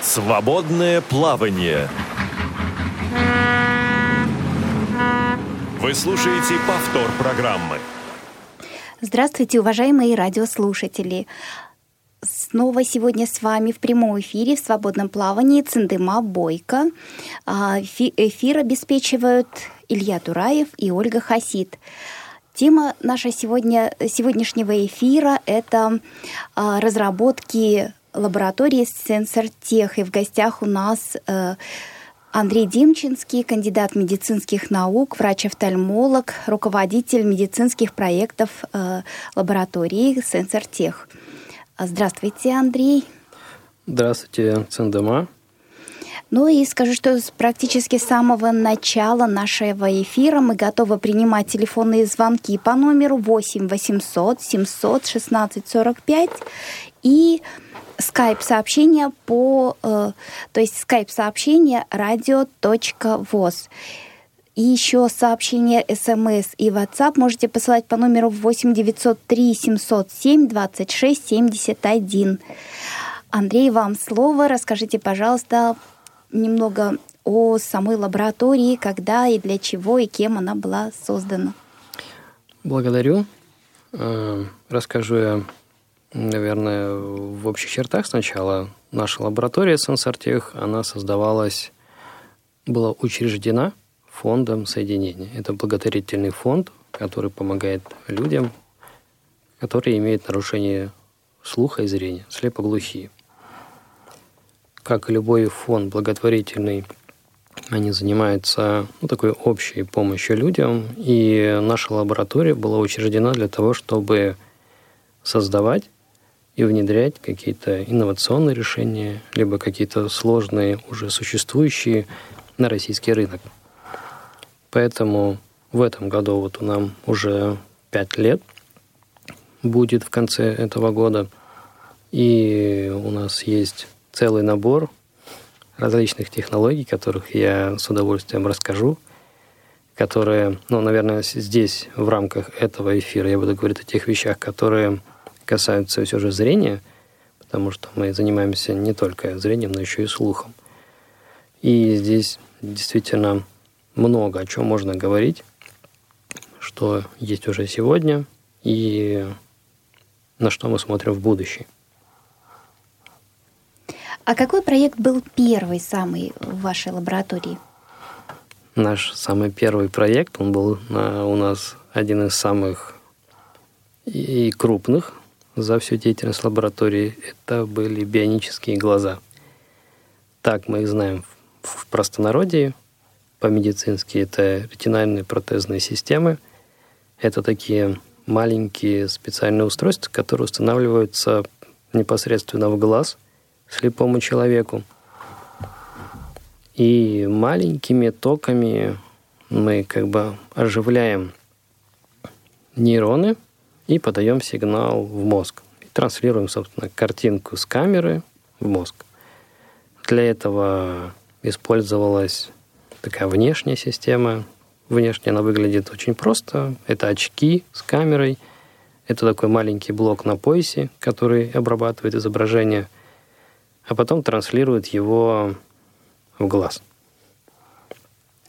Свободное плавание. Вы слушаете повтор программы. Здравствуйте, уважаемые радиослушатели. Снова сегодня с вами в прямом эфире в свободном плавании Циндыма Бойко. А, эфир обеспечивают Илья Тураев и Ольга Хасид. Тема нашего сегодня, сегодняшнего эфира – это а, разработки лаборатории Сенсортех. И в гостях у нас э, Андрей Димчинский, кандидат медицинских наук, врач-офтальмолог, руководитель медицинских проектов э, лаборатории Сенсортех. Здравствуйте, Андрей. Здравствуйте, Циндема. Ну и скажу, что практически с самого начала нашего эфира мы готовы принимать телефонные звонки по номеру 8 800 700 16 45 и скайп-сообщение по, э, то есть скайп-сообщение радио.воз. И еще сообщение смс и WhatsApp можете посылать по номеру 8 903 707 26 71. Андрей, вам слово. Расскажите, пожалуйста, немного о самой лаборатории, когда и для чего и кем она была создана. Благодарю. Э, расскажу я, наверное, в общих чертах сначала. Наша лаборатория Сенсортех, она создавалась, была учреждена фондом соединения. Это благотворительный фонд, который помогает людям, которые имеют нарушение слуха и зрения, слепоглухие как и любой фонд благотворительный, они занимаются ну, такой общей помощью людям. И наша лаборатория была учреждена для того, чтобы создавать и внедрять какие-то инновационные решения, либо какие-то сложные, уже существующие на российский рынок. Поэтому в этом году вот у нам уже пять лет будет в конце этого года. И у нас есть целый набор различных технологий, которых я с удовольствием расскажу, которые, ну, наверное, здесь, в рамках этого эфира, я буду говорить о тех вещах, которые касаются все же зрения, потому что мы занимаемся не только зрением, но еще и слухом. И здесь действительно много о чем можно говорить, что есть уже сегодня, и на что мы смотрим в будущее. А какой проект был первый самый в вашей лаборатории? Наш самый первый проект, он был у нас один из самых и крупных за всю деятельность лаборатории. Это были бионические глаза. Так мы их знаем в простонародье. По-медицински это ретинальные протезные системы. Это такие маленькие специальные устройства, которые устанавливаются непосредственно в глаз – слепому человеку. И маленькими токами мы как бы оживляем нейроны и подаем сигнал в мозг. И транслируем, собственно, картинку с камеры в мозг. Для этого использовалась такая внешняя система. Внешне она выглядит очень просто. Это очки с камерой. Это такой маленький блок на поясе, который обрабатывает изображение – а потом транслирует его в глаз.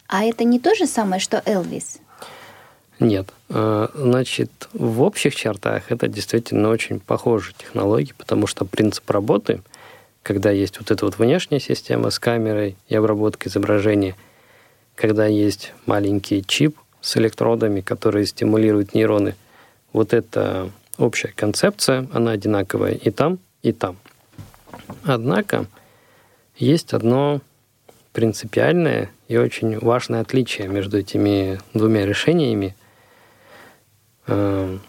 А это не то же самое, что Элвис? Нет. А, значит, в общих чертах это действительно очень похожие технологии, потому что принцип работы, когда есть вот эта вот внешняя система с камерой и обработкой изображения, когда есть маленький чип с электродами, которые стимулируют нейроны, вот эта общая концепция, она одинаковая и там, и там. Однако есть одно принципиальное и очень важное отличие между этими двумя решениями. Эм,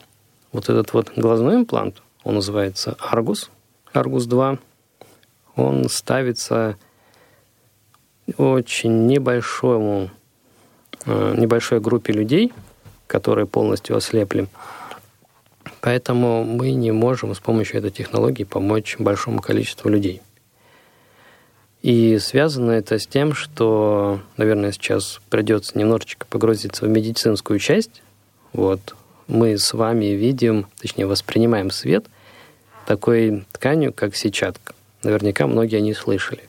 вот этот вот глазной имплант, он называется Argus, Argus 2, он ставится очень небольшому, э, небольшой группе людей, которые полностью ослепли. Поэтому мы не можем с помощью этой технологии помочь большому количеству людей. И связано это с тем, что, наверное, сейчас придется немножечко погрузиться в медицинскую часть. Вот мы с вами видим, точнее, воспринимаем свет такой тканью, как сетчатка. Наверняка многие о ней слышали.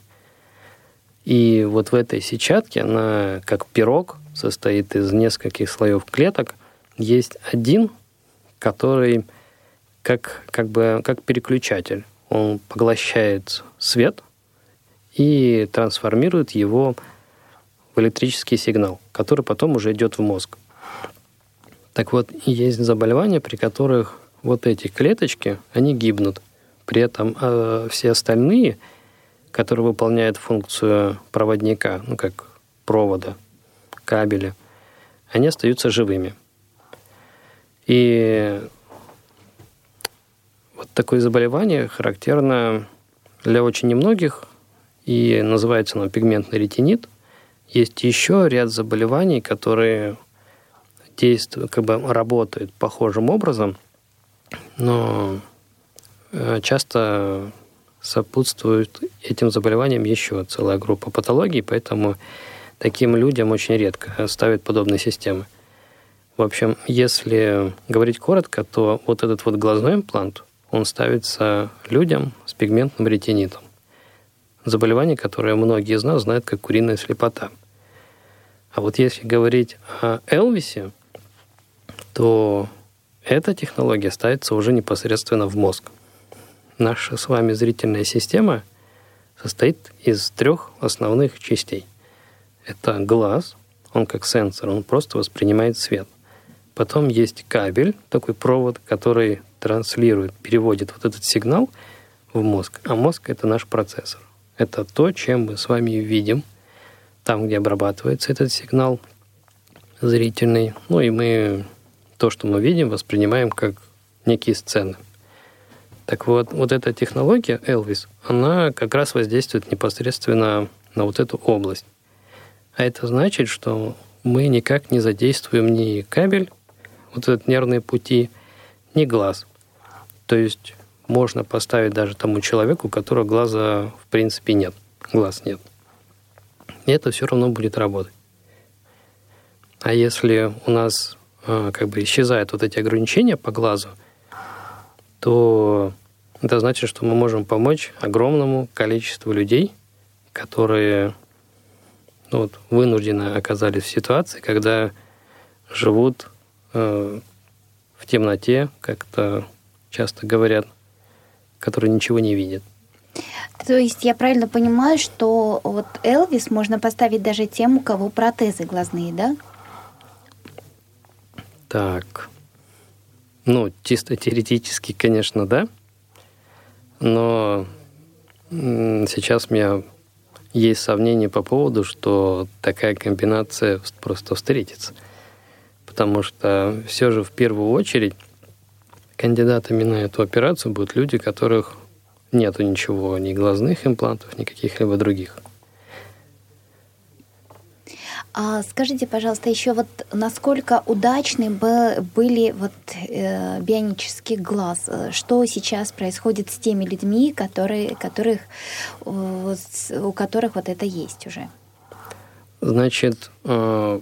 И вот в этой сетчатке, она как пирог, состоит из нескольких слоев клеток. Есть один, который как, как бы как переключатель. Он поглощает свет и трансформирует его в электрический сигнал, который потом уже идет в мозг. Так вот, есть заболевания, при которых вот эти клеточки, они гибнут. При этом э, все остальные, которые выполняют функцию проводника, ну как провода, кабеля, они остаются живыми. И вот такое заболевание характерно для очень немногих, и называется оно пигментный ретинит. Есть еще ряд заболеваний, которые действуют, как бы работают похожим образом, но э, часто сопутствует этим заболеваниям еще целая группа патологий, поэтому таким людям очень редко ставят подобные системы. В общем, если говорить коротко, то вот этот вот глазной имплант, он ставится людям с пигментным ретинитом. Заболевание, которое многие из нас знают как куриная слепота. А вот если говорить о Элвисе, то эта технология ставится уже непосредственно в мозг. Наша с вами зрительная система состоит из трех основных частей. Это глаз, он как сенсор, он просто воспринимает свет. Потом есть кабель, такой провод, который транслирует, переводит вот этот сигнал в мозг. А мозг — это наш процессор. Это то, чем мы с вами видим, там, где обрабатывается этот сигнал зрительный. Ну и мы то, что мы видим, воспринимаем как некие сцены. Так вот, вот эта технология Elvis, она как раз воздействует непосредственно на вот эту область. А это значит, что мы никак не задействуем ни кабель, вот этот нервные пути, ни глаз. То есть можно поставить даже тому человеку, у которого глаза в принципе нет, глаз нет. И это все равно будет работать. А если у нас э, как бы исчезают вот эти ограничения по глазу, то это значит, что мы можем помочь огромному количеству людей, которые ну, вот, вынуждены оказались в ситуации, когда живут э, в темноте, как-то часто говорят, которые ничего не видят. То есть я правильно понимаю, что вот Элвис можно поставить даже тем, у кого протезы глазные, да? Так. Ну, чисто теоретически, конечно, да. Но сейчас у меня есть сомнения по поводу, что такая комбинация просто встретится. Потому что все же в первую очередь кандидатами на эту операцию будут люди, у которых нету ничего, ни глазных имплантов, ни каких-либо других. А скажите, пожалуйста, еще вот насколько удачны были вот э, бионический глаз? Что сейчас происходит с теми людьми, которые, которых, у которых вот это есть уже? Значит, э,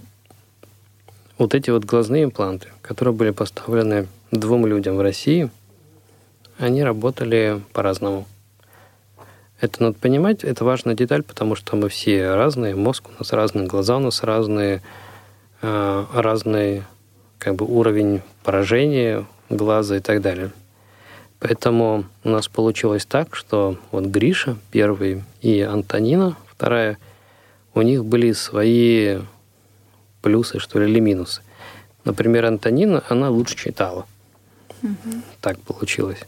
вот эти вот глазные импланты, которые были поставлены двум людям в России, они работали по-разному. Это надо понимать, это важная деталь, потому что мы все разные, мозг у нас разный, глаза у нас разные, э, разный как бы уровень поражения глаза и так далее. Поэтому у нас получилось так, что вот Гриша первый и Антонина вторая, у них были свои плюсы, что ли, или минусы. Например, Антонина, она лучше читала. Угу. Так получилось.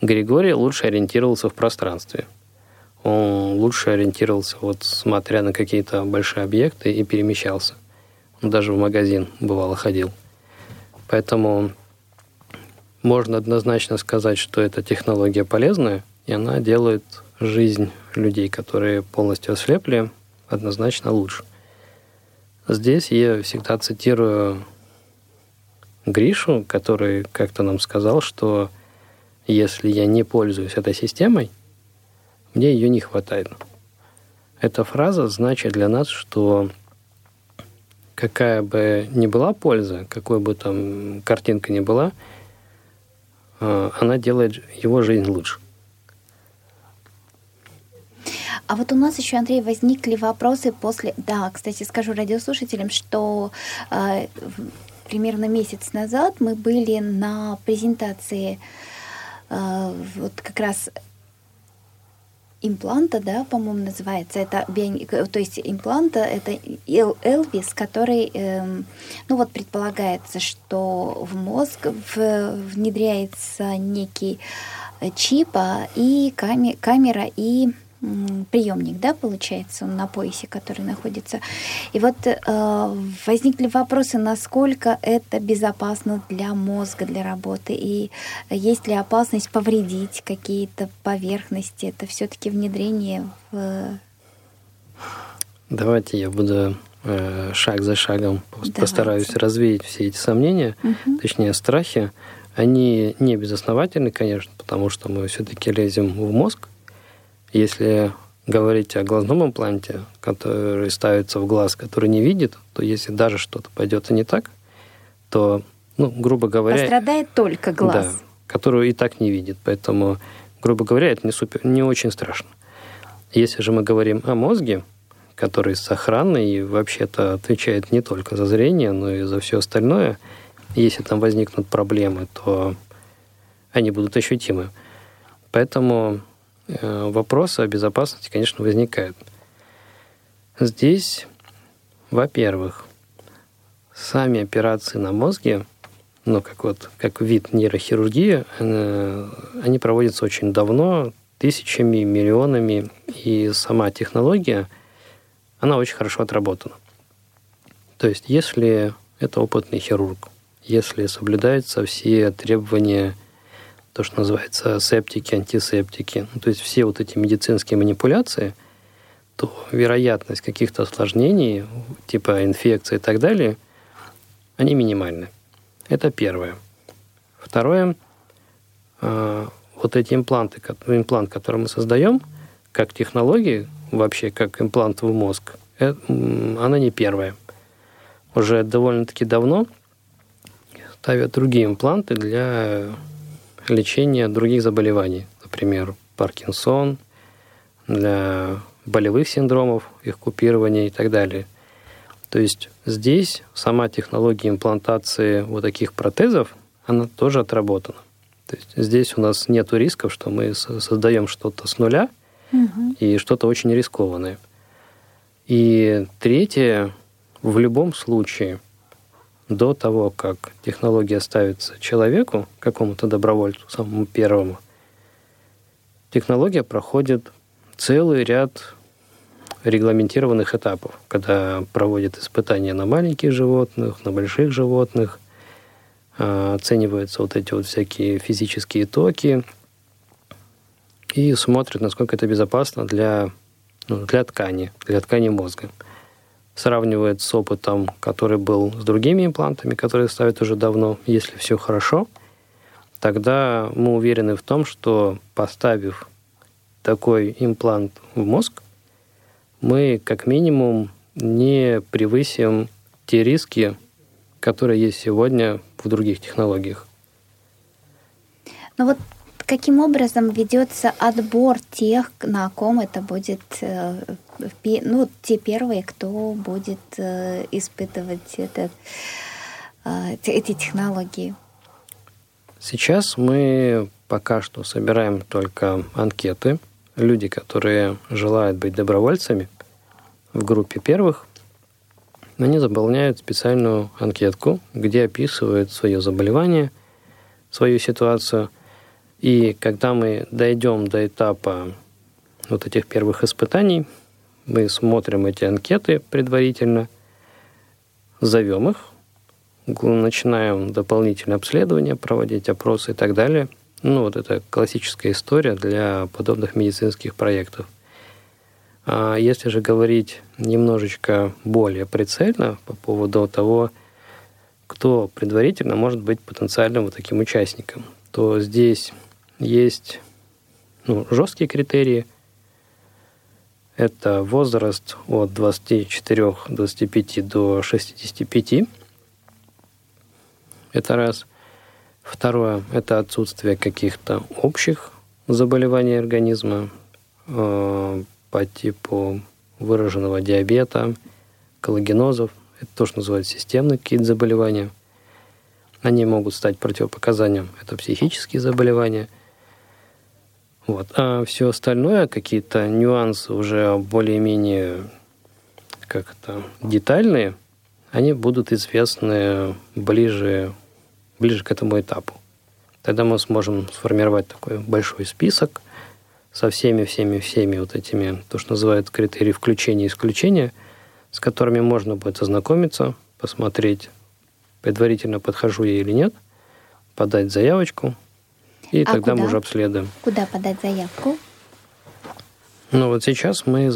Григорий лучше ориентировался в пространстве он лучше ориентировался, вот смотря на какие-то большие объекты и перемещался. Он даже в магазин бывало ходил. Поэтому можно однозначно сказать, что эта технология полезная, и она делает жизнь людей, которые полностью ослепли, однозначно лучше. Здесь я всегда цитирую Гришу, который как-то нам сказал, что если я не пользуюсь этой системой – мне ее не хватает. Эта фраза значит для нас, что какая бы ни была польза, какой бы там картинка ни была, э, она делает его жизнь лучше. А вот у нас еще, Андрей, возникли вопросы после... Да, кстати, скажу радиослушателям, что э, примерно месяц назад мы были на презентации э, вот как раз импланта, да, по-моему, называется. Это то есть импланта это Элвис, который, эм, ну вот предполагается, что в мозг в, внедряется некий чип а, и камера и приемник, да, получается, он на поясе, который находится. И вот э, возникли вопросы, насколько это безопасно для мозга, для работы, и есть ли опасность повредить какие-то поверхности. Это все-таки внедрение в... Давайте я буду э, шаг за шагом Давайте. постараюсь развеять все эти сомнения, угу. точнее страхи. Они не безосновательны, конечно, потому что мы все-таки лезем в мозг, если говорить о глазном импланте, который ставится в глаз, который не видит, то если даже что-то пойдет не так, то, ну, грубо говоря... Пострадает только глаз. Да, которую и так не видит. Поэтому, грубо говоря, это не, супер, не очень страшно. Если же мы говорим о мозге, который сохранный и вообще-то отвечает не только за зрение, но и за все остальное, если там возникнут проблемы, то они будут ощутимы. Поэтому вопросы о безопасности, конечно, возникают. Здесь, во-первых, сами операции на мозге, ну, как вот, как вид нейрохирургии, э, они проводятся очень давно, тысячами, миллионами, и сама технология, она очень хорошо отработана. То есть, если это опытный хирург, если соблюдаются все требования то, что называется септики, антисептики, ну, то есть все вот эти медицинские манипуляции, то вероятность каких-то осложнений, типа инфекции и так далее, они минимальны. Это первое. Второе, а, вот эти импланты, имплант, который мы создаем, как технологии, вообще как имплант в мозг, это, она не первая. Уже довольно-таки давно ставят другие импланты для лечения других заболеваний, например, Паркинсон, для болевых синдромов, их купирования и так далее. То есть здесь сама технология имплантации вот таких протезов, она тоже отработана. То есть здесь у нас нет рисков, что мы создаем что-то с нуля угу. и что-то очень рискованное. И третье, в любом случае – до того, как технология ставится человеку, какому-то добровольцу, самому первому, технология проходит целый ряд регламентированных этапов, когда проводят испытания на маленьких животных, на больших животных, а, оцениваются вот эти вот всякие физические токи и смотрят, насколько это безопасно для, ну, для ткани, для ткани мозга сравнивает с опытом, который был с другими имплантами, которые ставят уже давно. Если все хорошо, тогда мы уверены в том, что поставив такой имплант в мозг, мы как минимум не превысим те риски, которые есть сегодня в других технологиях. Ну вот каким образом ведется отбор тех, на ком это будет, э, ну, те первые, кто будет э, испытывать этот, э, эти технологии? Сейчас мы пока что собираем только анкеты. Люди, которые желают быть добровольцами в группе первых, они заполняют специальную анкетку, где описывают свое заболевание, свою ситуацию – и когда мы дойдем до этапа вот этих первых испытаний, мы смотрим эти анкеты предварительно, зовем их, начинаем дополнительное обследование проводить, опросы и так далее. Ну, вот это классическая история для подобных медицинских проектов. А если же говорить немножечко более прицельно по поводу того, кто предварительно может быть потенциальным вот таким участником, то здесь есть ну, жесткие критерии. Это возраст от 24-25 до 65. Это раз. Второе – это отсутствие каких-то общих заболеваний организма э, по типу выраженного диабета, коллагенозов. Это то, что называют системные какие-то заболевания. Они могут стать противопоказанием. Это психические заболевания. Вот. А все остальное, какие-то нюансы уже более-менее как это, детальные, они будут известны ближе, ближе к этому этапу. Тогда мы сможем сформировать такой большой список со всеми, всеми, всеми вот этими, то, что называют критерии включения и исключения, с которыми можно будет ознакомиться, посмотреть, предварительно подхожу я или нет, подать заявочку, и а тогда куда? мы уже обследуем. Куда подать заявку? Ну вот сейчас мы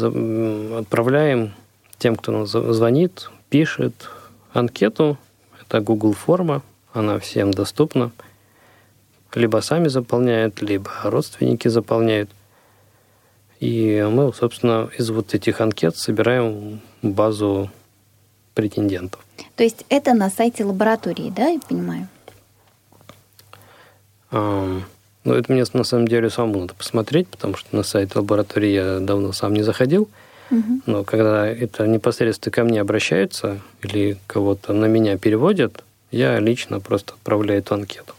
отправляем тем, кто нас звонит, пишет анкету. Это Google форма, она всем доступна. Либо сами заполняют, либо родственники заполняют. И мы, собственно, из вот этих анкет собираем базу претендентов. То есть это на сайте лаборатории, да, я понимаю? Ну, это мне на самом деле самому надо посмотреть, потому что на сайт лаборатории я давно сам не заходил. Но когда это непосредственно ко мне обращаются или кого-то на меня переводят, я лично просто отправляю эту анкету.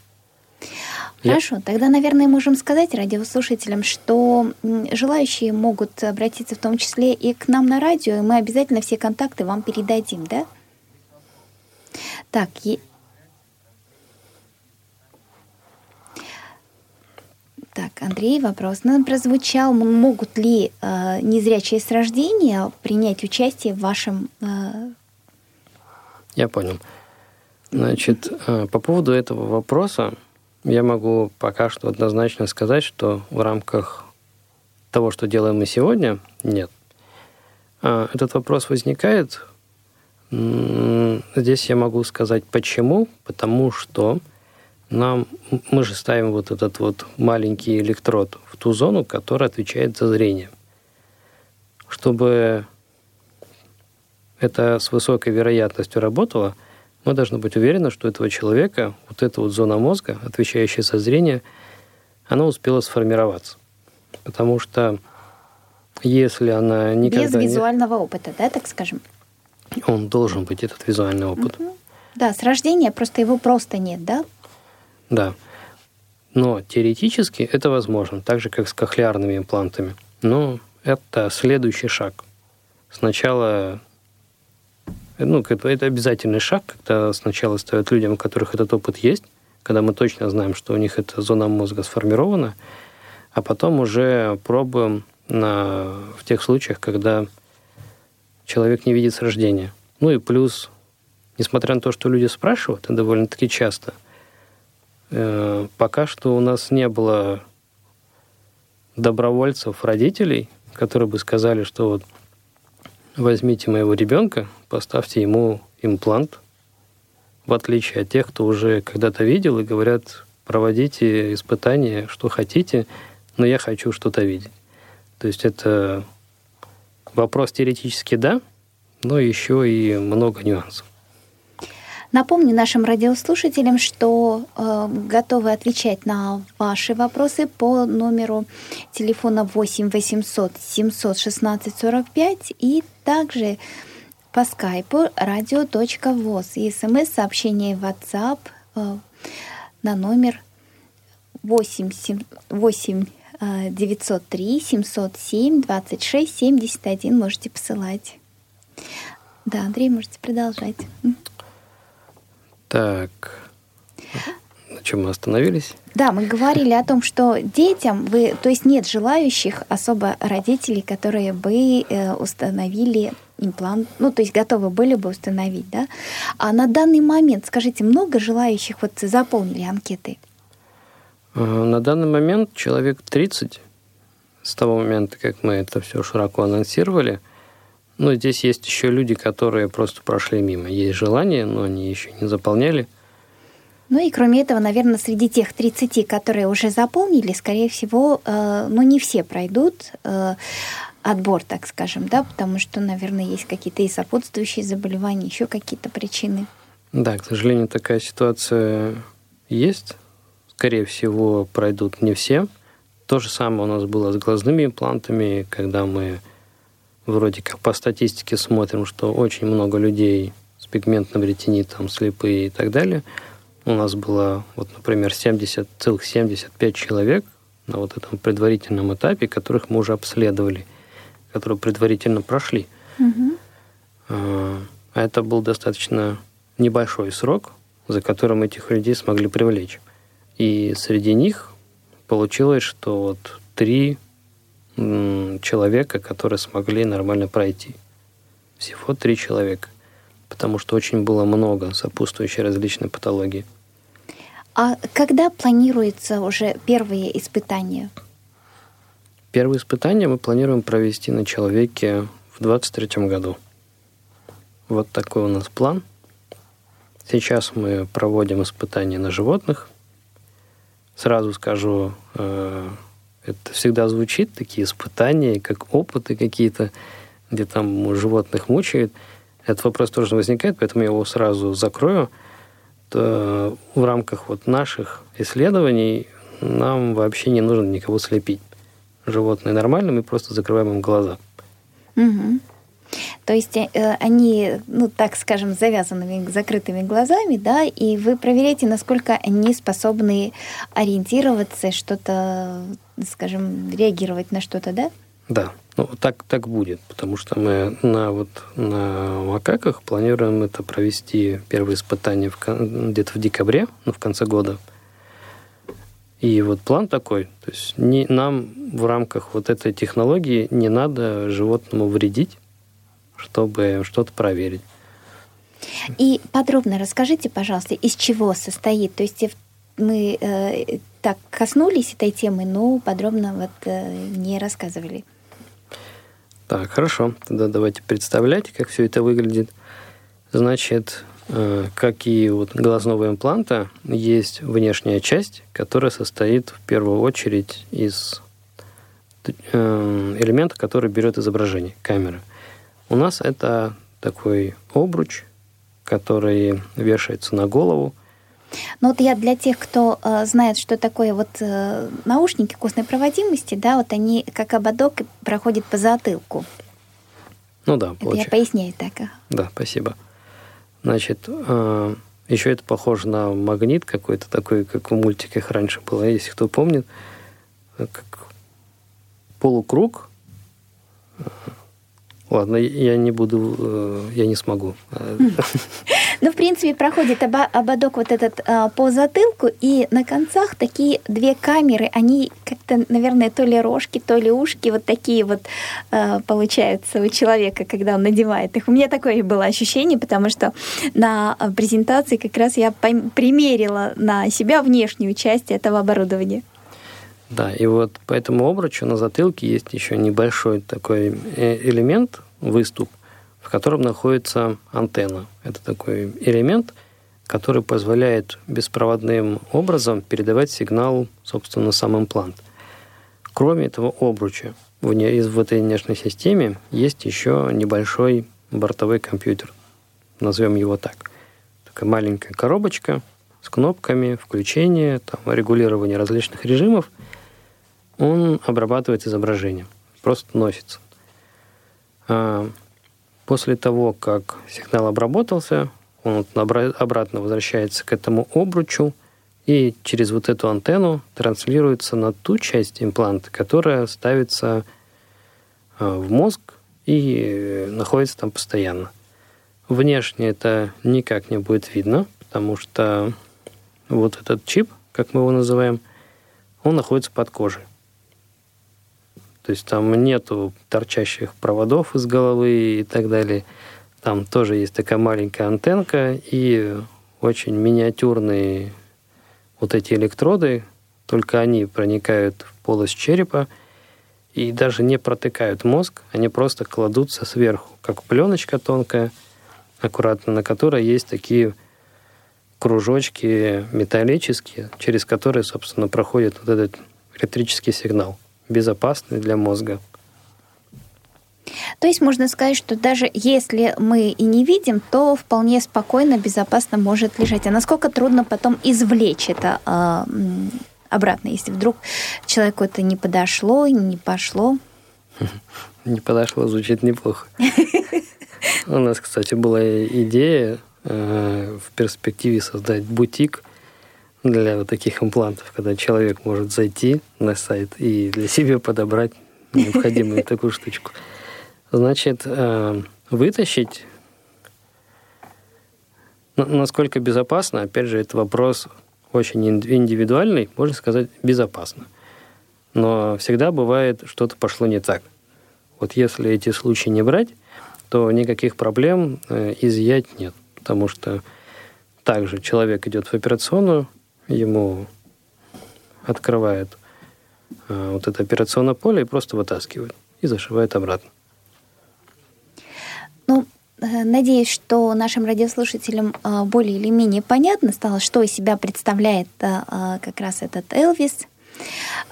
Хорошо, я... тогда, наверное, можем сказать радиослушателям, что желающие могут обратиться в том числе и к нам на радио, и мы обязательно все контакты вам передадим, да? Так, Так, Андрей, вопрос нам прозвучал. Могут ли э, незрячие с рождения принять участие в вашем... Э... Я понял. Значит, э, по поводу этого вопроса я могу пока что однозначно сказать, что в рамках того, что делаем мы сегодня, нет. Э, этот вопрос возникает. Здесь я могу сказать почему. Потому что нам, мы же ставим вот этот вот маленький электрод в ту зону, которая отвечает за зрение. Чтобы это с высокой вероятностью работало, мы должны быть уверены, что у этого человека вот эта вот зона мозга, отвечающая за зрение, она успела сформироваться. Потому что если она никогда... Без визуального не... опыта, да, так скажем? Он должен быть, этот визуальный опыт. Угу. Да, с рождения просто его просто нет, да? Да. Но теоретически это возможно, так же, как с кохлеарными имплантами. Но это следующий шаг. Сначала ну, это обязательный шаг, когда сначала ставят людям, у которых этот опыт есть, когда мы точно знаем, что у них эта зона мозга сформирована, а потом уже пробуем на, в тех случаях, когда человек не видит с рождения. Ну и плюс, несмотря на то, что люди спрашивают, и довольно-таки часто – пока что у нас не было добровольцев, родителей, которые бы сказали, что вот возьмите моего ребенка, поставьте ему имплант, в отличие от тех, кто уже когда-то видел и говорят, проводите испытания, что хотите, но я хочу что-то видеть. То есть это вопрос теоретически да, но еще и много нюансов. Напомню нашим радиослушателям, что э, готовы отвечать на ваши вопросы по номеру телефона 8 800 716 45 и также по скайпу radio.voz и смс-сообщение WhatsApp э, на номер 8, 8 903 707 26 71 можете посылать. Да, Андрей, можете продолжать. Так. На чем мы остановились? Да, мы говорили о том, что детям вы, то есть нет желающих особо родителей, которые бы э, установили имплант, ну, то есть готовы были бы установить, да? А на данный момент, скажите, много желающих вот заполнили анкеты? Э, на данный момент человек 30 с того момента, как мы это все широко анонсировали – ну, здесь есть еще люди, которые просто прошли мимо. Есть желание, но они еще не заполняли. Ну и кроме этого, наверное, среди тех 30, которые уже заполнили, скорее всего, э, ну не все пройдут э, отбор, так скажем, да, потому что, наверное, есть какие-то и сопутствующие заболевания, еще какие-то причины. Да, к сожалению, такая ситуация есть. Скорее всего, пройдут не все. То же самое у нас было с глазными имплантами, когда мы вроде как по статистике смотрим, что очень много людей с пигментным ретинитом, слепые и так далее. У нас было, вот, например, 70, целых 75 человек на вот этом предварительном этапе, которых мы уже обследовали, которые предварительно прошли. Угу. А это был достаточно небольшой срок, за которым этих людей смогли привлечь. И среди них получилось, что вот три человека, которые смогли нормально пройти. Всего три человека. Потому что очень было много сопутствующей различной патологии. А когда планируется уже первые испытания? Первые испытания мы планируем провести на человеке в 2023 году. Вот такой у нас план. Сейчас мы проводим испытания на животных. Сразу скажу, э, это всегда звучит, такие испытания, как опыты какие-то, где там животных мучают. Этот вопрос тоже возникает, поэтому я его сразу закрою. То в рамках вот наших исследований нам вообще не нужно никого слепить. Животные нормальные, мы просто закрываем им глаза. Угу. То есть э, они, ну так скажем, завязанными закрытыми глазами, да, и вы проверяете, насколько они способны ориентироваться, что-то, скажем, реагировать на что-то, да? Да, ну так, так будет, потому что мы на, вот, на макаках планируем это провести первые испытания в, где-то в декабре, ну, в конце года. И вот план такой, то есть не, нам в рамках вот этой технологии не надо животному вредить, чтобы что-то проверить. И подробно расскажите, пожалуйста, из чего состоит. То есть мы э, так коснулись этой темы, но подробно вот э, не рассказывали. Так, хорошо. Тогда давайте представлять, как все это выглядит. Значит, э, как и вот глазного импланта, есть внешняя часть, которая состоит в первую очередь из э, элемента, который берет изображение, камеры. У нас это такой обруч, который вешается на голову. Ну вот я для тех, кто э, знает, что такое вот э, наушники костной проводимости, да, вот они как ободок проходят по затылку. Ну да, это я поясняю так. Да, спасибо. Значит, э, еще это похоже на магнит какой-то такой, как в мультиках раньше было, если кто помнит, как полукруг, Ладно, я не буду, э, я не смогу. Ну, в принципе, проходит ободок вот этот а, по затылку, и на концах такие две камеры, они как-то, наверное, то ли рожки, то ли ушки, вот такие вот а, получаются у человека, когда он надевает их. У меня такое было ощущение, потому что на презентации как раз я примерила на себя внешнюю часть этого оборудования. Да, и вот по этому обручу на затылке есть еще небольшой такой э, элемент, выступ, в котором находится антенна. Это такой элемент, который позволяет беспроводным образом передавать сигнал, собственно, сам имплант. Кроме этого обруча, в, не, в этой нервной системе есть еще небольшой бортовой компьютер. Назовем его так. Такая маленькая коробочка с кнопками включения, там, регулирования различных режимов – он обрабатывает изображение, просто носится. А после того, как сигнал обработался, он обратно возвращается к этому обручу и через вот эту антенну транслируется на ту часть импланта, которая ставится а, в мозг и находится там постоянно. Внешне это никак не будет видно, потому что вот этот чип, как мы его называем, он находится под кожей. То есть там нету торчащих проводов из головы и так далее. Там тоже есть такая маленькая антенка и очень миниатюрные вот эти электроды, только они проникают в полость черепа и даже не протыкают мозг, они просто кладутся сверху, как пленочка тонкая, аккуратно, на которой есть такие кружочки металлические, через которые, собственно, проходит вот этот электрический сигнал безопасный для мозга. То есть можно сказать, что даже если мы и не видим, то вполне спокойно, безопасно может лежать. А насколько трудно потом извлечь это э, обратно, если вдруг человеку это не подошло, не пошло? Не подошло, звучит неплохо. У нас, кстати, была идея э, в перспективе создать бутик для вот таких имплантов, когда человек может зайти на сайт и для себя подобрать необходимую такую штучку. Значит, э, вытащить, насколько безопасно, опять же, это вопрос очень индивидуальный, можно сказать, безопасно. Но всегда бывает, что-то пошло не так. Вот если эти случаи не брать, то никаких проблем э, изъять нет. Потому что также человек идет в операционную, ему открывает э, вот это операционное поле и просто вытаскивает и зашивает обратно. Ну, э, надеюсь, что нашим радиослушателям э, более или менее понятно стало, что из себя представляет как раз этот Элвис.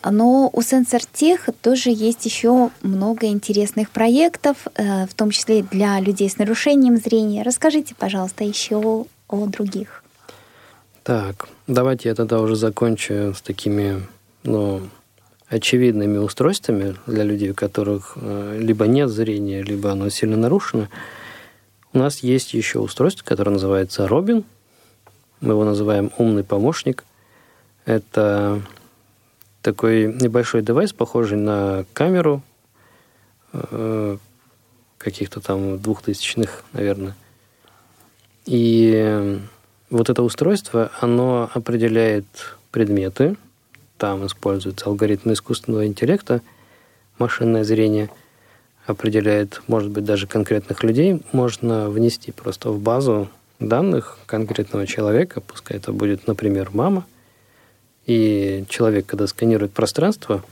Но у SensorTech тоже есть еще много интересных проектов, в том числе для людей с нарушением зрения. Расскажите, пожалуйста, еще о других. Так, давайте я тогда уже закончу с такими, ну, очевидными устройствами для людей, у которых э, либо нет зрения, либо оно сильно нарушено. У нас есть еще устройство, которое называется Робин. Мы его называем умный помощник. Это такой небольшой девайс, похожий на камеру э, каких-то там двухтысячных, наверное. И вот это устройство, оно определяет предметы, там используются алгоритмы искусственного интеллекта, машинное зрение определяет, может быть, даже конкретных людей, можно внести просто в базу данных конкретного человека, пускай это будет, например, мама, и человек, когда сканирует пространство,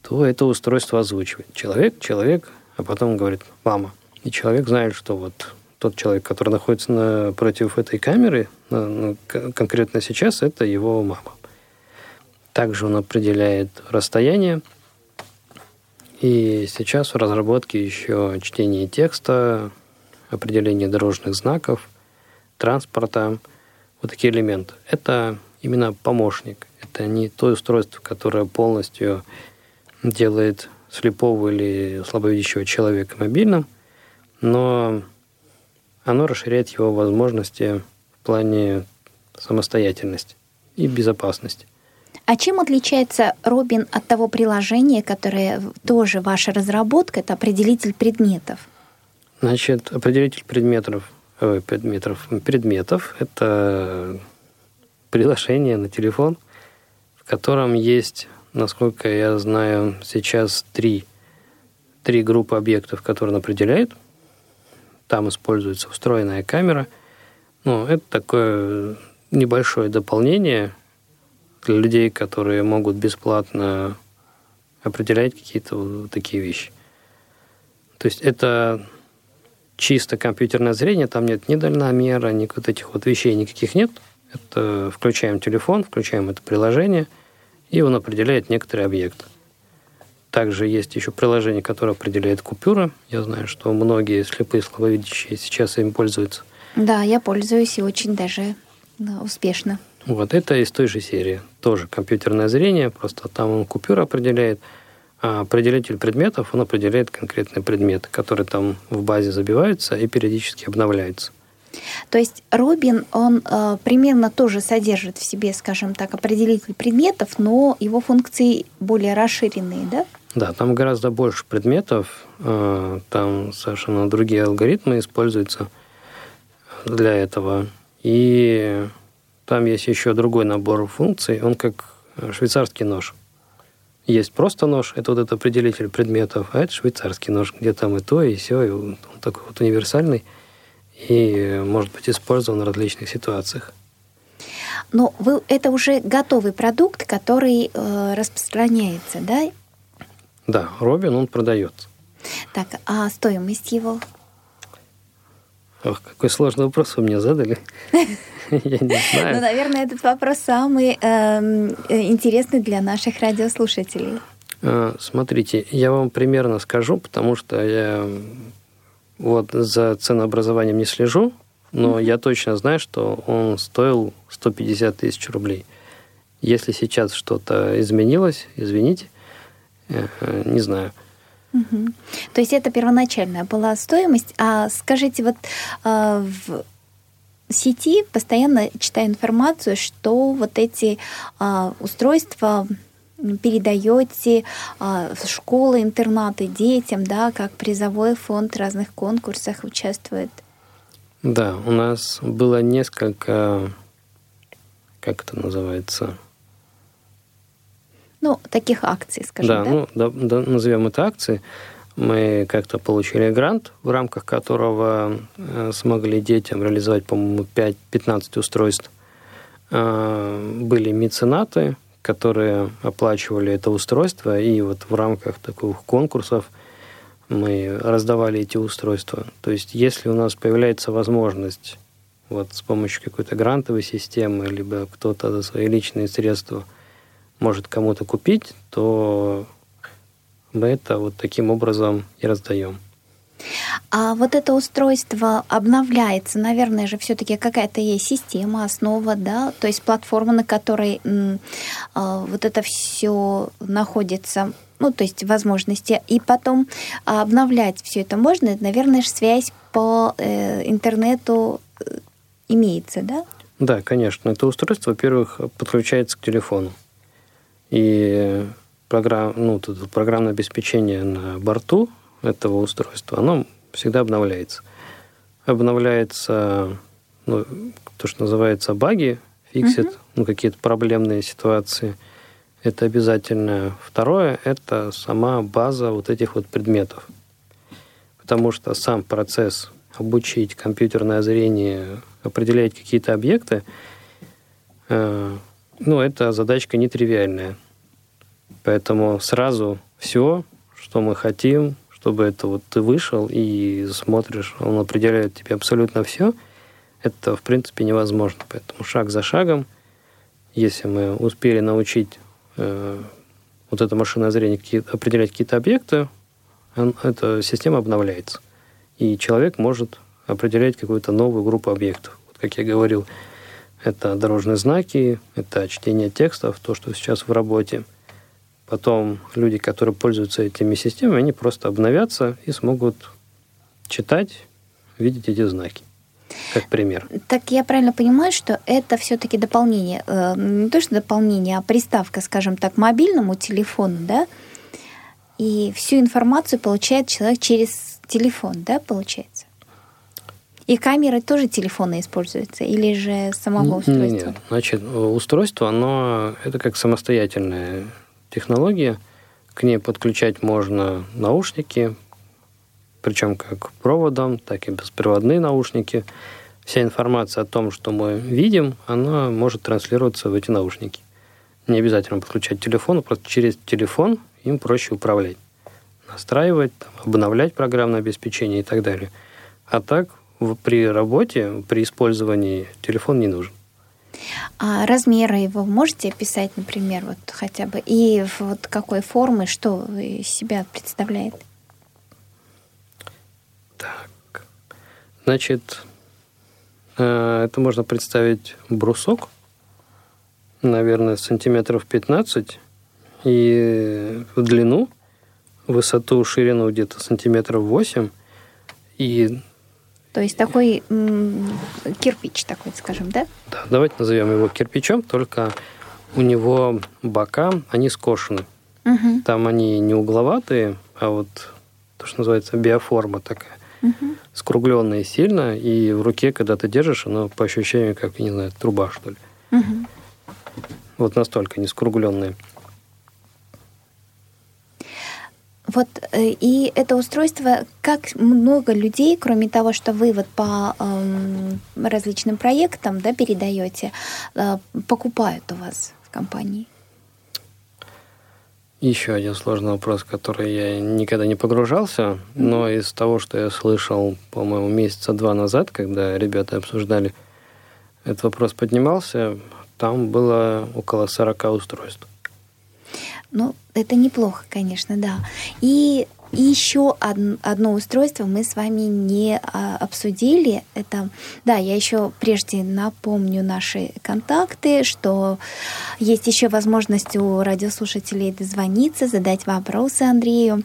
то это устройство озвучивает. Человек, человек, а потом говорит «мама». И человек знает, что вот тот человек, который находится напротив этой камеры, конкретно сейчас, это его мама. Также он определяет расстояние. И сейчас в разработке еще чтение текста, определение дорожных знаков, транспорта, вот такие элементы. Это именно помощник. Это не то устройство, которое полностью делает слепого или слабовидящего человека мобильным, но оно расширяет его возможности в плане самостоятельности и безопасности. А чем отличается Робин от того приложения, которое тоже ваша разработка, это определитель предметов? Значит, определитель предметов, ой, предметов, предметов – это приложение на телефон, в котором есть, насколько я знаю, сейчас три, три группы объектов, которые он определяет – там используется встроенная камера. Ну, это такое небольшое дополнение для людей, которые могут бесплатно определять какие-то вот такие вещи. То есть это чисто компьютерное зрение, там нет ни дальномера, ни вот этих вот вещей никаких нет. Это включаем телефон, включаем это приложение, и он определяет некоторый объект. Также есть еще приложение, которое определяет купюры. Я знаю, что многие слепые слабовидящие сейчас им пользуются. Да, я пользуюсь и очень даже да, успешно. Вот это из той же серии. Тоже компьютерное зрение, просто там он купюры определяет, а определитель предметов, он определяет конкретные предметы, которые там в базе забиваются и периодически обновляются. То есть Робин, он э, примерно тоже содержит в себе, скажем так, определитель предметов, но его функции более расширенные, да? Да, там гораздо больше предметов, э, там совершенно другие алгоритмы используются для этого. И там есть еще другой набор функций, он как швейцарский нож. Есть просто нож, это вот этот определитель предметов, а это швейцарский нож, где там и то, и все, и он такой вот универсальный и может быть использован в различных ситуациях. Но вы, это уже готовый продукт, который э, распространяется, да? Да, Робин, он продается. Так, а стоимость его? Ох, какой сложный вопрос вы мне задали. Я не знаю. Ну, наверное, этот вопрос самый эм, интересный для наших радиослушателей. Э, смотрите, я вам примерно скажу, потому что я вот за ценообразованием не слежу, но я точно знаю, что он стоил 150 тысяч рублей. Если сейчас что-то изменилось, извините, э, не знаю. Угу. То есть это первоначальная была стоимость. А скажите, вот э, в сети постоянно читаю информацию, что вот эти э, устройства передаете а, в школы, интернаты детям, да, как призовой фонд в разных конкурсах участвует? Да, у нас было несколько, как это называется? Ну, таких акций, скажем, да? Да, ну, да, да, назовем это акции. Мы как-то получили грант, в рамках которого э, смогли детям реализовать, по-моему, 5-15 устройств. Э, были меценаты, которые оплачивали это устройство, и вот в рамках таких конкурсов мы раздавали эти устройства. То есть, если у нас появляется возможность вот с помощью какой-то грантовой системы, либо кто-то за свои личные средства может кому-то купить, то мы это вот таким образом и раздаем. А вот это устройство обновляется, наверное же, все-таки какая-то есть система, основа, да, то есть платформа, на которой а, вот это все находится, ну, то есть возможности, и потом обновлять все это можно, наверное, же связь по э, интернету э, имеется, да? Да, конечно. Это устройство, во-первых, подключается к телефону. И программ, ну, тут программное обеспечение на борту этого устройства, оно всегда обновляется. Обновляется ну, то, что называется баги, фиксит, uh-huh. ну, какие-то проблемные ситуации. Это обязательно. Второе – это сама база вот этих вот предметов. Потому что сам процесс обучить компьютерное зрение, определять какие-то объекты, э, ну, это задачка нетривиальная. Поэтому сразу все, что мы хотим, чтобы это вот ты вышел и смотришь, он определяет тебе абсолютно все, это, в принципе, невозможно. Поэтому шаг за шагом, если мы успели научить э, вот это машинное зрение какие, определять какие-то объекты, он, эта система обновляется. И человек может определять какую-то новую группу объектов. Вот, как я говорил, это дорожные знаки, это чтение текстов, то, что сейчас в работе – Потом люди, которые пользуются этими системами, они просто обновятся и смогут читать, видеть эти знаки. Как пример. Так я правильно понимаю, что это все-таки дополнение, э, не то что дополнение, а приставка, скажем так, мобильному телефону, да? И всю информацию получает человек через телефон, да, получается? И камеры тоже телефона используются, или же самого устройства? Нет, значит, устройство, оно это как самостоятельное технология. К ней подключать можно наушники, причем как проводом, так и беспроводные наушники. Вся информация о том, что мы видим, она может транслироваться в эти наушники. Не обязательно подключать телефон, просто через телефон им проще управлять. Настраивать, там, обновлять программное обеспечение и так далее. А так при работе, при использовании телефон не нужен. А размеры его можете описать, например, вот хотя бы, и вот какой формы, что из себя представляет? Так, значит, э, это можно представить брусок, наверное, сантиметров 15, и в длину, высоту, ширину где-то сантиметров 8, и то есть такой м- кирпич такой, скажем, да? Да, давайте назовем его кирпичом, только у него бока, они скошены. Угу. Там они не угловатые, а вот то, что называется биоформа такая. Угу. Скругленная сильно, и в руке, когда ты держишь, оно по ощущению, как, не знаю, труба, что ли. Угу. Вот настолько не скругленные. Вот э, и это устройство, как много людей, кроме того, что вы вот по э, различным проектам да, передаете, э, покупают у вас в компании? Еще один сложный вопрос, который я никогда не погружался, но из того, что я слышал, по-моему, месяца два назад, когда ребята обсуждали этот вопрос поднимался, там было около 40 устройств. Ну, это неплохо, конечно, да. И и еще одно устройство мы с вами не а, обсудили. Это, да, я еще прежде напомню наши контакты, что есть еще возможность у радиослушателей дозвониться, задать вопросы Андрею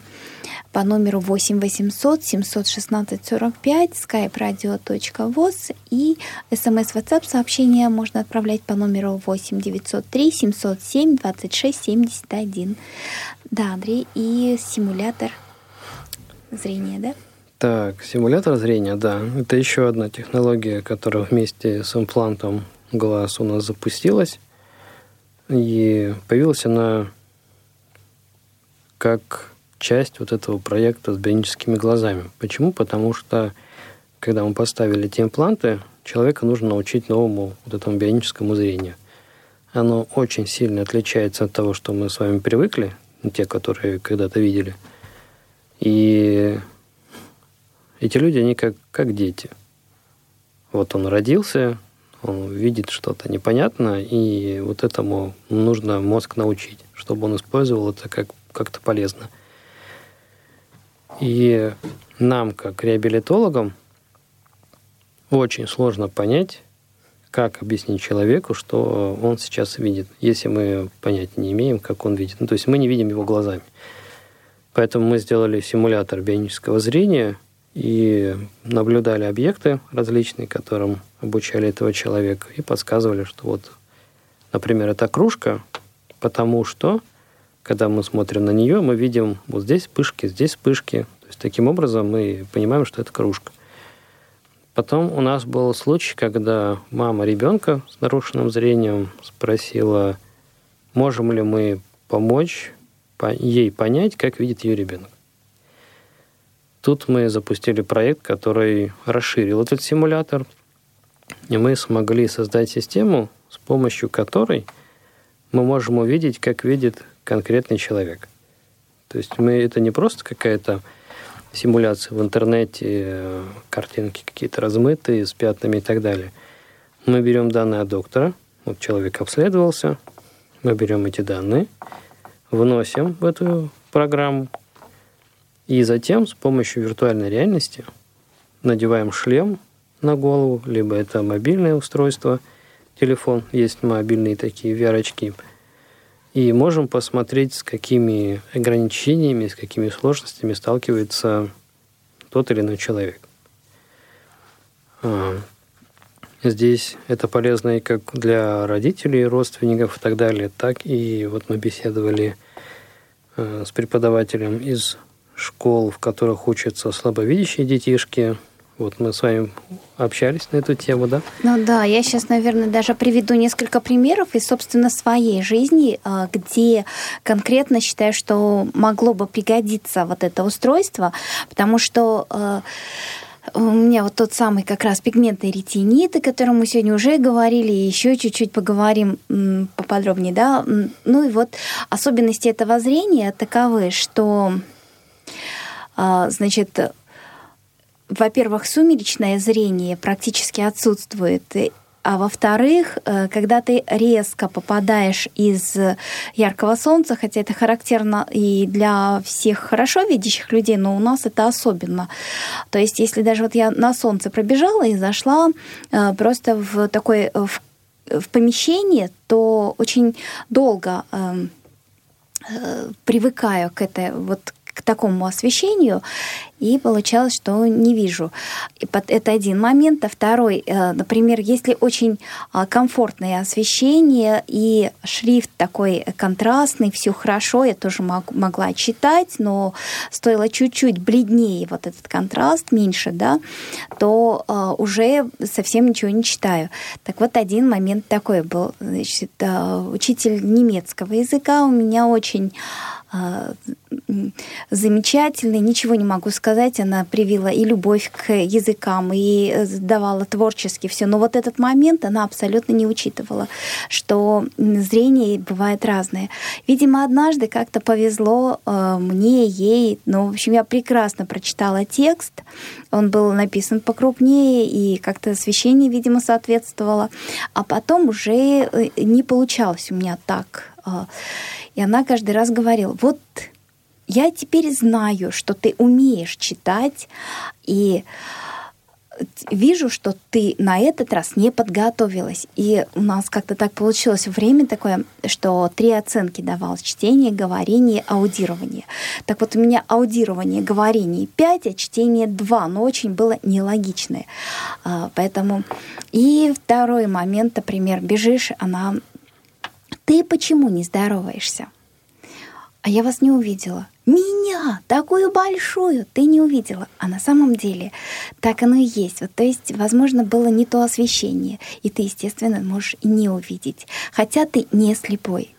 по номеру 8 800 716 45 skype-radio.voz и смс WhatsApp сообщение можно отправлять по номеру 8 903 707 26 71. Да, Андрей, и симулятор зрения, да? Так, симулятор зрения, да. Это еще одна технология, которая вместе с имплантом глаз у нас запустилась. И появилась она как часть вот этого проекта с бионическими глазами. Почему? Потому что, когда мы поставили эти импланты, человека нужно научить новому вот этому бионическому зрению. Оно очень сильно отличается от того, что мы с вами привыкли, те, которые когда-то видели – и эти люди, они как, как дети. Вот он родился, он видит что-то непонятное, и вот этому нужно мозг научить, чтобы он использовал это как, как-то полезно. И нам, как реабилитологам, очень сложно понять, как объяснить человеку, что он сейчас видит, если мы понятия не имеем, как он видит. Ну, то есть мы не видим его глазами. Поэтому мы сделали симулятор бионического зрения и наблюдали объекты различные, которым обучали этого человека, и подсказывали, что вот, например, это кружка, потому что, когда мы смотрим на нее, мы видим вот здесь вспышки, здесь вспышки. То есть таким образом мы понимаем, что это кружка. Потом у нас был случай, когда мама ребенка с нарушенным зрением спросила, можем ли мы помочь ей понять, как видит ее ребенок. Тут мы запустили проект, который расширил этот симулятор, и мы смогли создать систему, с помощью которой мы можем увидеть, как видит конкретный человек. То есть мы, это не просто какая-то симуляция в интернете, картинки какие-то размытые с пятнами и так далее. Мы берем данные от доктора, вот человек обследовался, мы берем эти данные – вносим в эту программу, и затем с помощью виртуальной реальности надеваем шлем на голову, либо это мобильное устройство, телефон, есть мобильные такие VR-очки, и можем посмотреть, с какими ограничениями, с какими сложностями сталкивается тот или иной человек. Здесь это полезно и как для родителей, родственников и так далее, так и вот мы беседовали э, с преподавателем из школ, в которых учатся слабовидящие детишки. Вот мы с вами общались на эту тему, да? Ну да, я сейчас, наверное, даже приведу несколько примеров из, собственно, своей жизни, э, где конкретно считаю, что могло бы пригодиться вот это устройство, потому что э, у меня вот тот самый как раз пигментный ретинит, о котором мы сегодня уже говорили, и еще чуть-чуть поговорим поподробнее, да. Ну и вот особенности этого зрения таковы, что, а, значит, во-первых, сумеречное зрение практически отсутствует, а во-вторых, э, когда ты резко попадаешь из яркого солнца, хотя это характерно и для всех хорошо видящих людей, но у нас это особенно. То есть, если даже вот я на солнце пробежала и зашла э, просто в такое э, в, в помещение, то очень долго эм, привыкаю к этой вот к такому освещению, и получалось, что не вижу. Это один момент. А второй, э, например, если очень а, комфортное освещение и шрифт такой контрастный, все хорошо, я тоже могла читать, но стоило чуть-чуть бледнее вот этот контраст, меньше, да, то а, уже совсем ничего не читаю. Так вот, один момент такой был. Значит, э, учитель немецкого языка у меня очень а, замечательный, ничего не могу сказать, она привила и любовь к языкам, и давала творчески все. Но вот этот момент она абсолютно не учитывала, что зрение бывает разное. Видимо, однажды как-то повезло а, мне, ей, ну, в общем, я прекрасно прочитала текст, он был написан покрупнее, и как-то освещение, видимо, соответствовало. А потом уже э, не получалось у меня так и она каждый раз говорила, вот я теперь знаю, что ты умеешь читать, и вижу, что ты на этот раз не подготовилась. И у нас как-то так получилось время такое, что три оценки давалось. Чтение, говорение, аудирование. Так вот, у меня аудирование, говорение 5, а чтение 2, но очень было нелогичное. А, поэтому... И второй момент, например, бежишь, она... Ты почему не здороваешься? А я вас не увидела. Меня, такую большую, ты не увидела. А на самом деле так оно и есть. Вот, то есть, возможно, было не то освещение, и ты, естественно, можешь не увидеть. Хотя ты не слепой.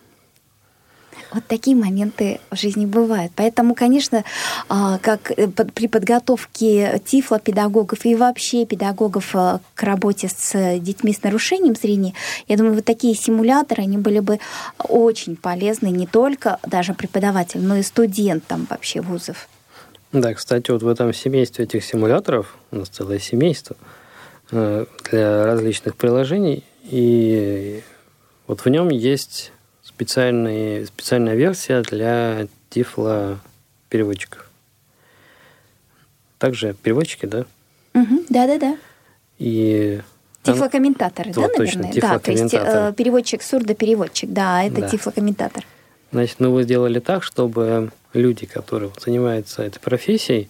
Вот такие моменты в жизни бывают. Поэтому, конечно, а, как э, при подготовке тифлопедагогов и вообще педагогов э, к работе с детьми с нарушением зрения, я думаю, вот такие симуляторы, они были бы очень полезны не только даже преподавателям, но и студентам вообще вузов. Да, кстати, вот в этом семействе этих симуляторов, у нас целое семейство э, для различных приложений, и вот в нем есть специальный, специальная версия для тифло-переводчиков. Также переводчики, да? Угу, да-да-да. И Тифлокомментаторы, да, наверное? Точно, да, то есть э, переводчик, сурдопереводчик, да, это да. тифлокомментатор. Значит, мы его сделали так, чтобы люди, которые занимаются этой профессией,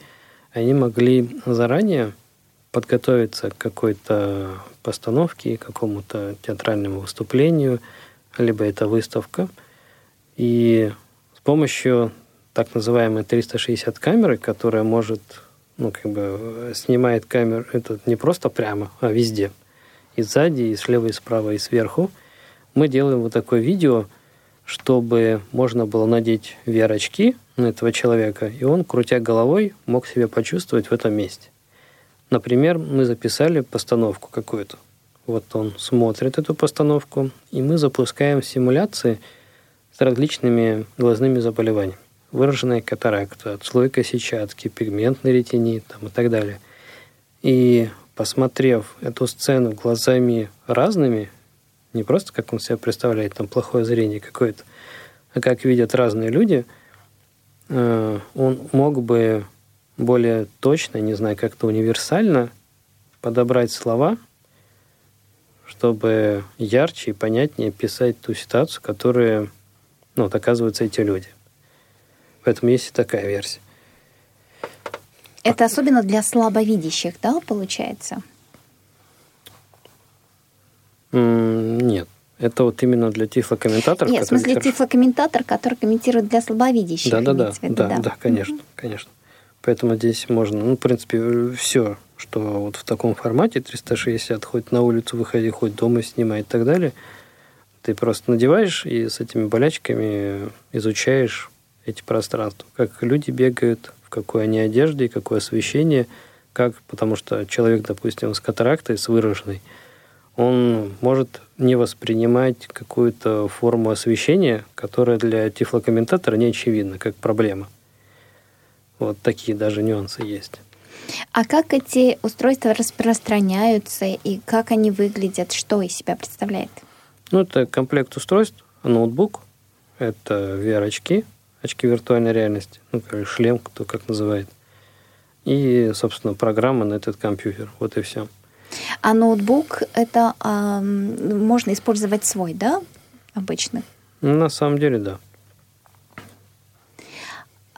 они могли заранее подготовиться к какой-то постановке, к какому-то театральному выступлению – либо это выставка. И с помощью так называемой 360 камеры, которая может, ну, как бы снимает камеру, это не просто прямо, а везде. И сзади, и слева, и справа, и сверху. Мы делаем вот такое видео, чтобы можно было надеть VR-очки на этого человека, и он, крутя головой, мог себя почувствовать в этом месте. Например, мы записали постановку какую-то. Вот он смотрит эту постановку, и мы запускаем симуляции с различными глазными заболеваниями. Выраженная катаракта, отслойка сетчатки, пигментный ретинит там, и так далее. И посмотрев эту сцену глазами разными, не просто как он себе представляет, там плохое зрение какое-то, а как видят разные люди, э, он мог бы более точно, не знаю, как-то универсально подобрать слова – чтобы ярче и понятнее писать ту ситуацию, которую ну, вот, оказываются эти люди. Поэтому есть и такая версия. Это особенно для слабовидящих, да, получается? Нет. Это вот именно для тифлокомментатора. Нет, в смысле хорошо... тифлокомментатор, который комментирует для слабовидящих. Да, да, да, да, да, конечно, угу. конечно. Поэтому здесь можно, ну, в принципе, все что вот в таком формате 360, хоть на улицу выходи, хоть дома снимай и так далее, ты просто надеваешь и с этими болячками изучаешь эти пространства. Как люди бегают, в какой они одежде, какое освещение, как, потому что человек, допустим, с катарактой, с выраженной, он может не воспринимать какую-то форму освещения, которая для тифлокомментатора не очевидна, как проблема. Вот такие даже нюансы есть. А как эти устройства распространяются и как они выглядят, что из себя представляет? Ну, это комплект устройств, ноутбук, это VR-очки, очки виртуальной реальности, ну, шлем, кто как называет, и, собственно, программа на этот компьютер. Вот и все. А ноутбук это э, можно использовать свой, да, обычно? На самом деле, да.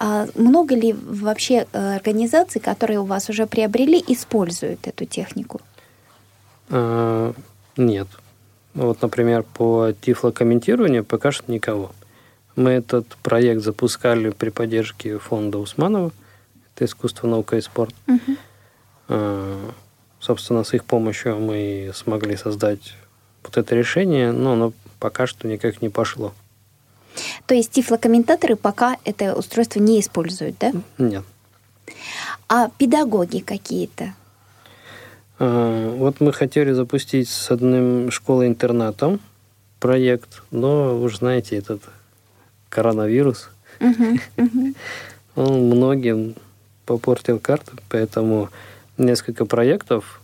А много ли вообще э, организаций, которые у вас уже приобрели, используют эту технику? А, нет. Вот, например, по тифлокомментированию пока что никого. Мы этот проект запускали при поддержке фонда Усманова. Это искусство, наука и спорт. Угу. Собственно, с их помощью мы смогли создать вот это решение, но оно пока что никак не пошло. То есть тифлокомментаторы пока это устройство не используют, да? Нет. А педагоги какие-то? А, вот мы хотели запустить с одним школой-интернатом проект, но вы же знаете, этот коронавирус, он многим попортил карты, поэтому несколько проектов.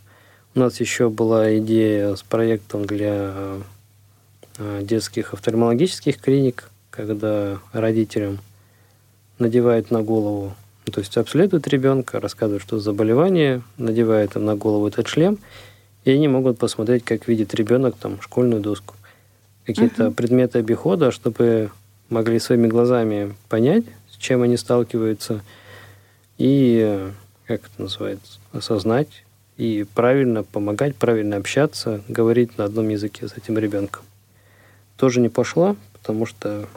У нас еще была идея с проектом для э, детских офтальмологических клиник, когда родителям надевают на голову, ну, то есть обследуют ребенка, рассказывают, что заболевание, надевают им на голову этот шлем, и они могут посмотреть, как видит ребенок там школьную доску. Какие-то uh-huh. предметы обихода, чтобы могли своими глазами понять, с чем они сталкиваются, и, как это называется, осознать, и правильно помогать, правильно общаться, говорить на одном языке с этим ребенком. Тоже не пошла, потому что,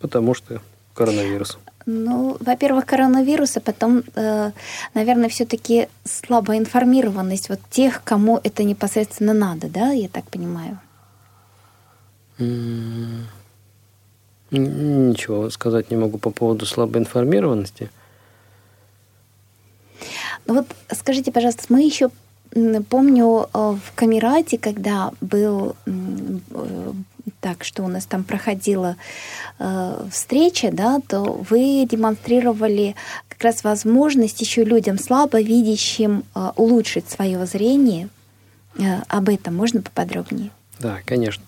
потому что коронавирус. Ну, во-первых, коронавирус, а потом, э, наверное, все-таки слабая информированность вот тех, кому это непосредственно надо, да, я так понимаю? Ничего сказать не могу по поводу слабой информированности. Ну вот скажите, пожалуйста, мы еще помню э, в Камерате, когда был э, так, что у нас там проходила э, встреча, да, то вы демонстрировали как раз возможность еще людям слабо видящим э, улучшить свое зрение. Э, об этом можно поподробнее? Да, конечно.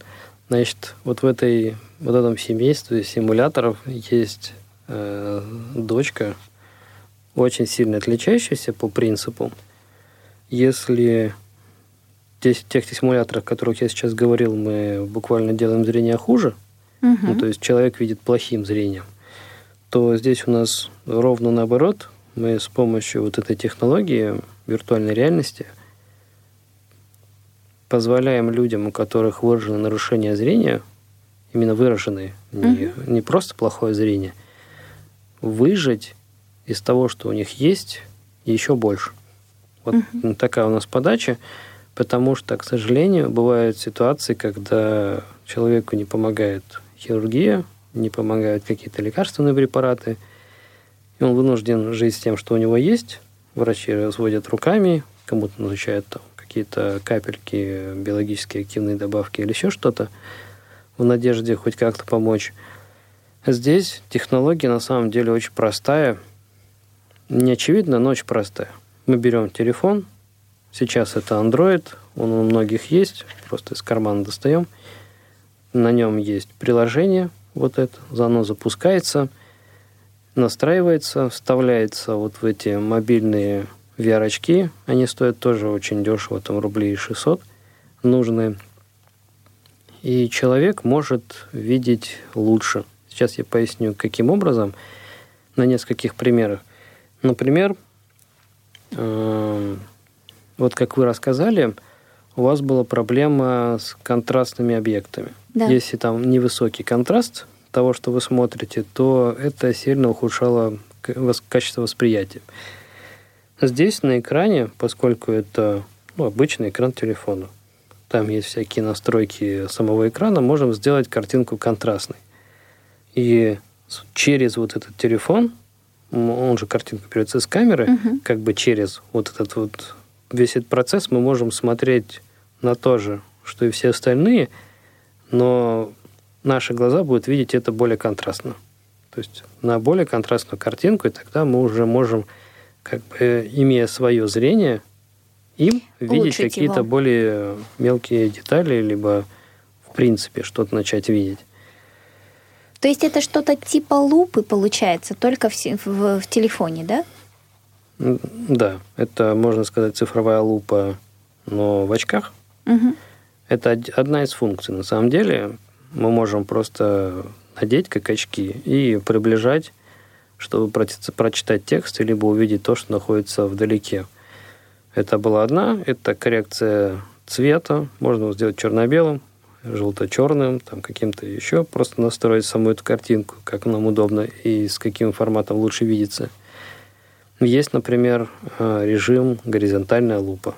Значит, вот в этой вот этом семействе симуляторов есть э, дочка, очень сильно отличающаяся по принципу. Если тех, тех симуляторах, о которых я сейчас говорил, мы буквально делаем зрение хуже, угу. ну, то есть человек видит плохим зрением, то здесь у нас ровно наоборот. Мы с помощью вот этой технологии виртуальной реальности позволяем людям, у которых выражено нарушение зрения, именно выраженные, угу. не, не просто плохое зрение, выжить из того, что у них есть, еще больше. Вот угу. такая у нас подача. Потому что, к сожалению, бывают ситуации, когда человеку не помогает хирургия, не помогают какие-то лекарственные препараты, и он вынужден жить с тем, что у него есть. Врачи разводят руками, кому-то назначают там, какие-то капельки, биологически активные добавки или еще что-то, в надежде хоть как-то помочь. Здесь технология на самом деле очень простая. Не очевидно, но очень простая. Мы берем телефон, Сейчас это Android, он у многих есть, просто из кармана достаем. На нем есть приложение, вот это, оно запускается, настраивается, вставляется вот в эти мобильные VR-очки. Они стоят тоже очень дешево, там рублей 600 нужные. И человек может видеть лучше. Сейчас я поясню, каким образом, на нескольких примерах. Например, эм, вот как вы рассказали, у вас была проблема с контрастными объектами. Да. Если там невысокий контраст того, что вы смотрите, то это сильно ухудшало качество восприятия. Здесь на экране, поскольку это ну, обычный экран телефона, там есть всякие настройки самого экрана, можем сделать картинку контрастной. И через вот этот телефон, он же картинку берется с камеры, угу. как бы через вот этот вот весь этот процесс мы можем смотреть на то же, что и все остальные, но наши глаза будут видеть это более контрастно. То есть на более контрастную картинку, и тогда мы уже можем, как бы, имея свое зрение, им видеть какие-то более мелкие детали, либо в принципе что-то начать видеть. То есть это что-то типа лупы получается, только в, в, в телефоне, да? Да, это, можно сказать, цифровая лупа, но в очках. Угу. Это одна из функций. На самом деле мы можем просто надеть как очки и приближать, чтобы прочитать текст, либо увидеть то, что находится вдалеке. Это была одна, это коррекция цвета, можно сделать черно-белым, желто-черным, там каким-то еще, просто настроить саму эту картинку, как нам удобно и с каким форматом лучше видится – есть, например, э, режим горизонтальная лупа.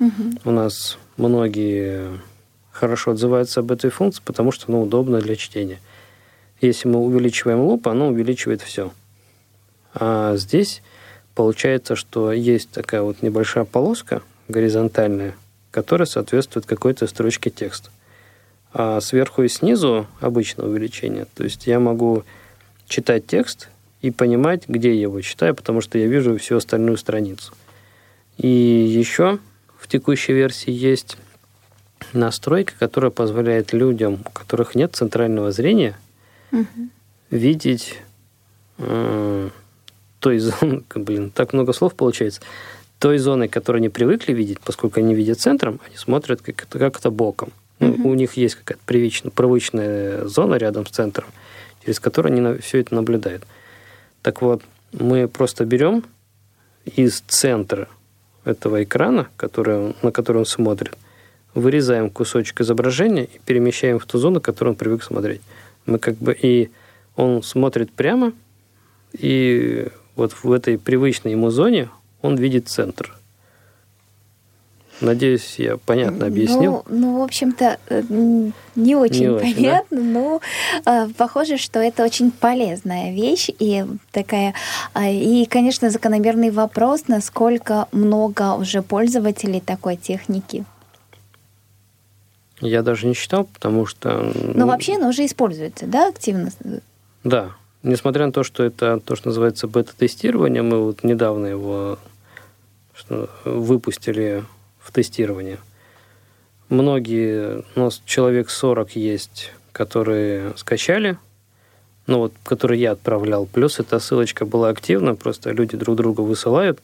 Угу. У нас многие хорошо отзываются об этой функции, потому что она удобна для чтения. Если мы увеличиваем лупу, она увеличивает все. А здесь получается, что есть такая вот небольшая полоска горизонтальная, которая соответствует какой-то строчке текста. А сверху и снизу обычное увеличение. То есть я могу читать текст и понимать, где я его читаю, потому что я вижу всю остальную страницу. И еще в текущей версии есть настройка, которая позволяет людям, у которых нет центрального зрения, угу. видеть э, той зоны, блин, так много слов получается, той зоны, которую они привыкли видеть, поскольку они видят центром, они смотрят как-то как боком. Ну, У них есть какая-то привычная, привычная зона рядом с центром, через которую они все это наблюдают. Так вот, мы просто берем из центра этого экрана, который, на который он смотрит, вырезаем кусочек изображения и перемещаем в ту зону, которую он привык смотреть. Мы как бы и он смотрит прямо, и вот в этой привычной ему зоне он видит центр. Надеюсь, я понятно объяснил. Ну, ну в общем-то, э, не очень не понятно, очень, да? но э, похоже, что это очень полезная вещь и такая. Э, и, конечно, закономерный вопрос, насколько много уже пользователей такой техники. Я даже не считал, потому что... Ну, ну вообще она уже используется, да, активно? Да. Несмотря на то, что это то, что называется бета-тестирование, мы вот недавно его выпустили в тестирование. Многие, у нас человек 40 есть, которые скачали, ну вот, которые я отправлял. Плюс эта ссылочка была активна, просто люди друг друга высылают,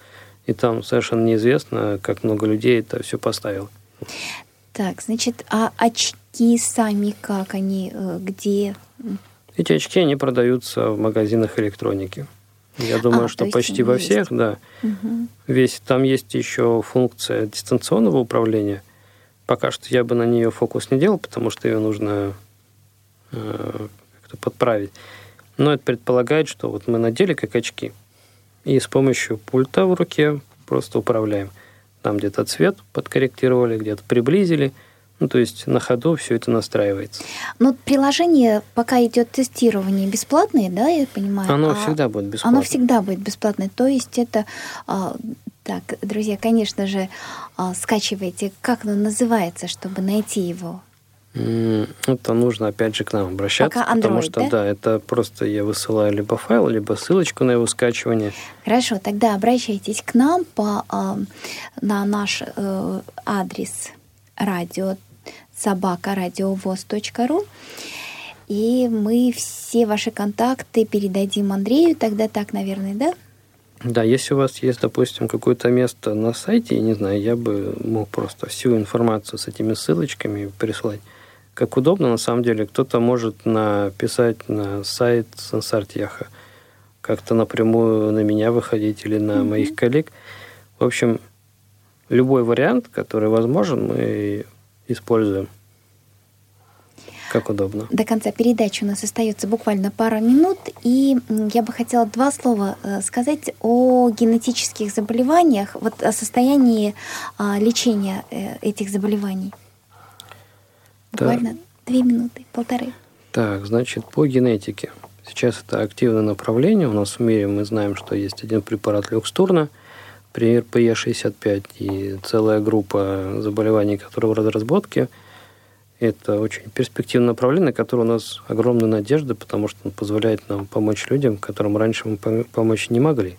и там совершенно неизвестно, как много людей это все поставило. Так, значит, а очки сами как они, э, где? Эти очки, они продаются в магазинах электроники. Я думаю, а, что почти во всех, да. Угу. Весь там есть еще функция дистанционного управления. Пока что я бы на нее фокус не делал, потому что ее нужно э, как-то подправить. Но это предполагает, что вот мы надели как очки, и с помощью пульта в руке просто управляем. Там где-то цвет подкорректировали, где-то приблизили – ну, то есть на ходу все это настраивается. Но приложение, пока идет тестирование, бесплатное, да, я понимаю? Оно а всегда будет бесплатное. Оно всегда будет бесплатное. То есть это... А, так, друзья, конечно же, а, скачивайте. Как оно называется, чтобы найти его? Это нужно опять же к нам обращаться, Пока Android, потому что да? да, это просто я высылаю либо файл, либо ссылочку на его скачивание. Хорошо, тогда обращайтесь к нам по, на наш э, адрес радио собакарадиовоз.ру. И мы все ваши контакты передадим Андрею, тогда так, наверное, да? Да, если у вас есть, допустим, какое-то место на сайте, я не знаю, я бы мог просто всю информацию с этими ссылочками прислать. Как удобно, на самом деле, кто-то может написать на сайт Сансартьяха, как-то напрямую на меня выходить или на mm-hmm. моих коллег. В общем, любой вариант, который возможен, мы используем. Как удобно. До конца передачи у нас остается буквально пара минут, и я бы хотела два слова э, сказать о генетических заболеваниях, вот о состоянии а, лечения э, этих заболеваний. Буквально так. две минуты, полторы. Так, значит, по генетике. Сейчас это активное направление. У нас в мире мы знаем, что есть один препарат люкстурна – пример PE65 и целая группа заболеваний, которые в разработке. Это очень перспективное направление, на которое у нас огромная надежда, потому что он позволяет нам помочь людям, которым раньше мы помочь не могли.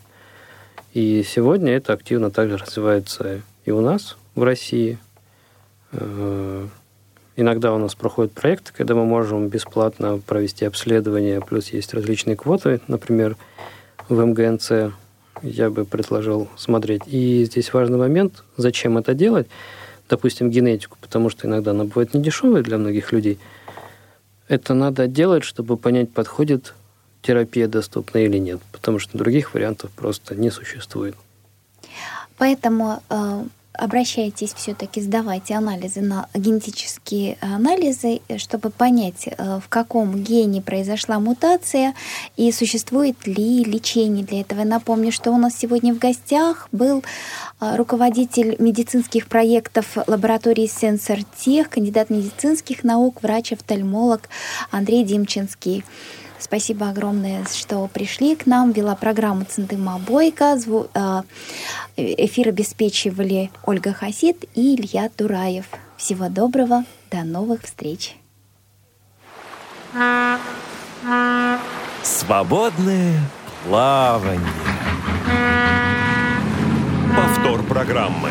И сегодня это активно также развивается и у нас, в России. Э, иногда у нас проходят проекты, когда мы можем бесплатно провести обследование, плюс есть различные квоты, например, в МГНЦ я бы предложил смотреть. И здесь важный момент, зачем это делать, допустим, генетику, потому что иногда она бывает недешевая для многих людей. Это надо делать, чтобы понять, подходит терапия доступна или нет, потому что других вариантов просто не существует. Поэтому э, обращайтесь все-таки, сдавайте анализы на генетические анализы, чтобы понять, э, в каком гене произошла мутация и существует ли лечение для этого. Напомню, что у нас сегодня в гостях был э, руководитель медицинских проектов лаборатории Сенсортех, кандидат медицинских наук, врач-офтальмолог Андрей Димчинский. Спасибо огромное, что пришли к нам. Вела программу Центыма Бойко. А, эфир обеспечивали Ольга Хасид и Илья Тураев. Всего доброго. До новых встреч. Свободное плавание. Повтор программы.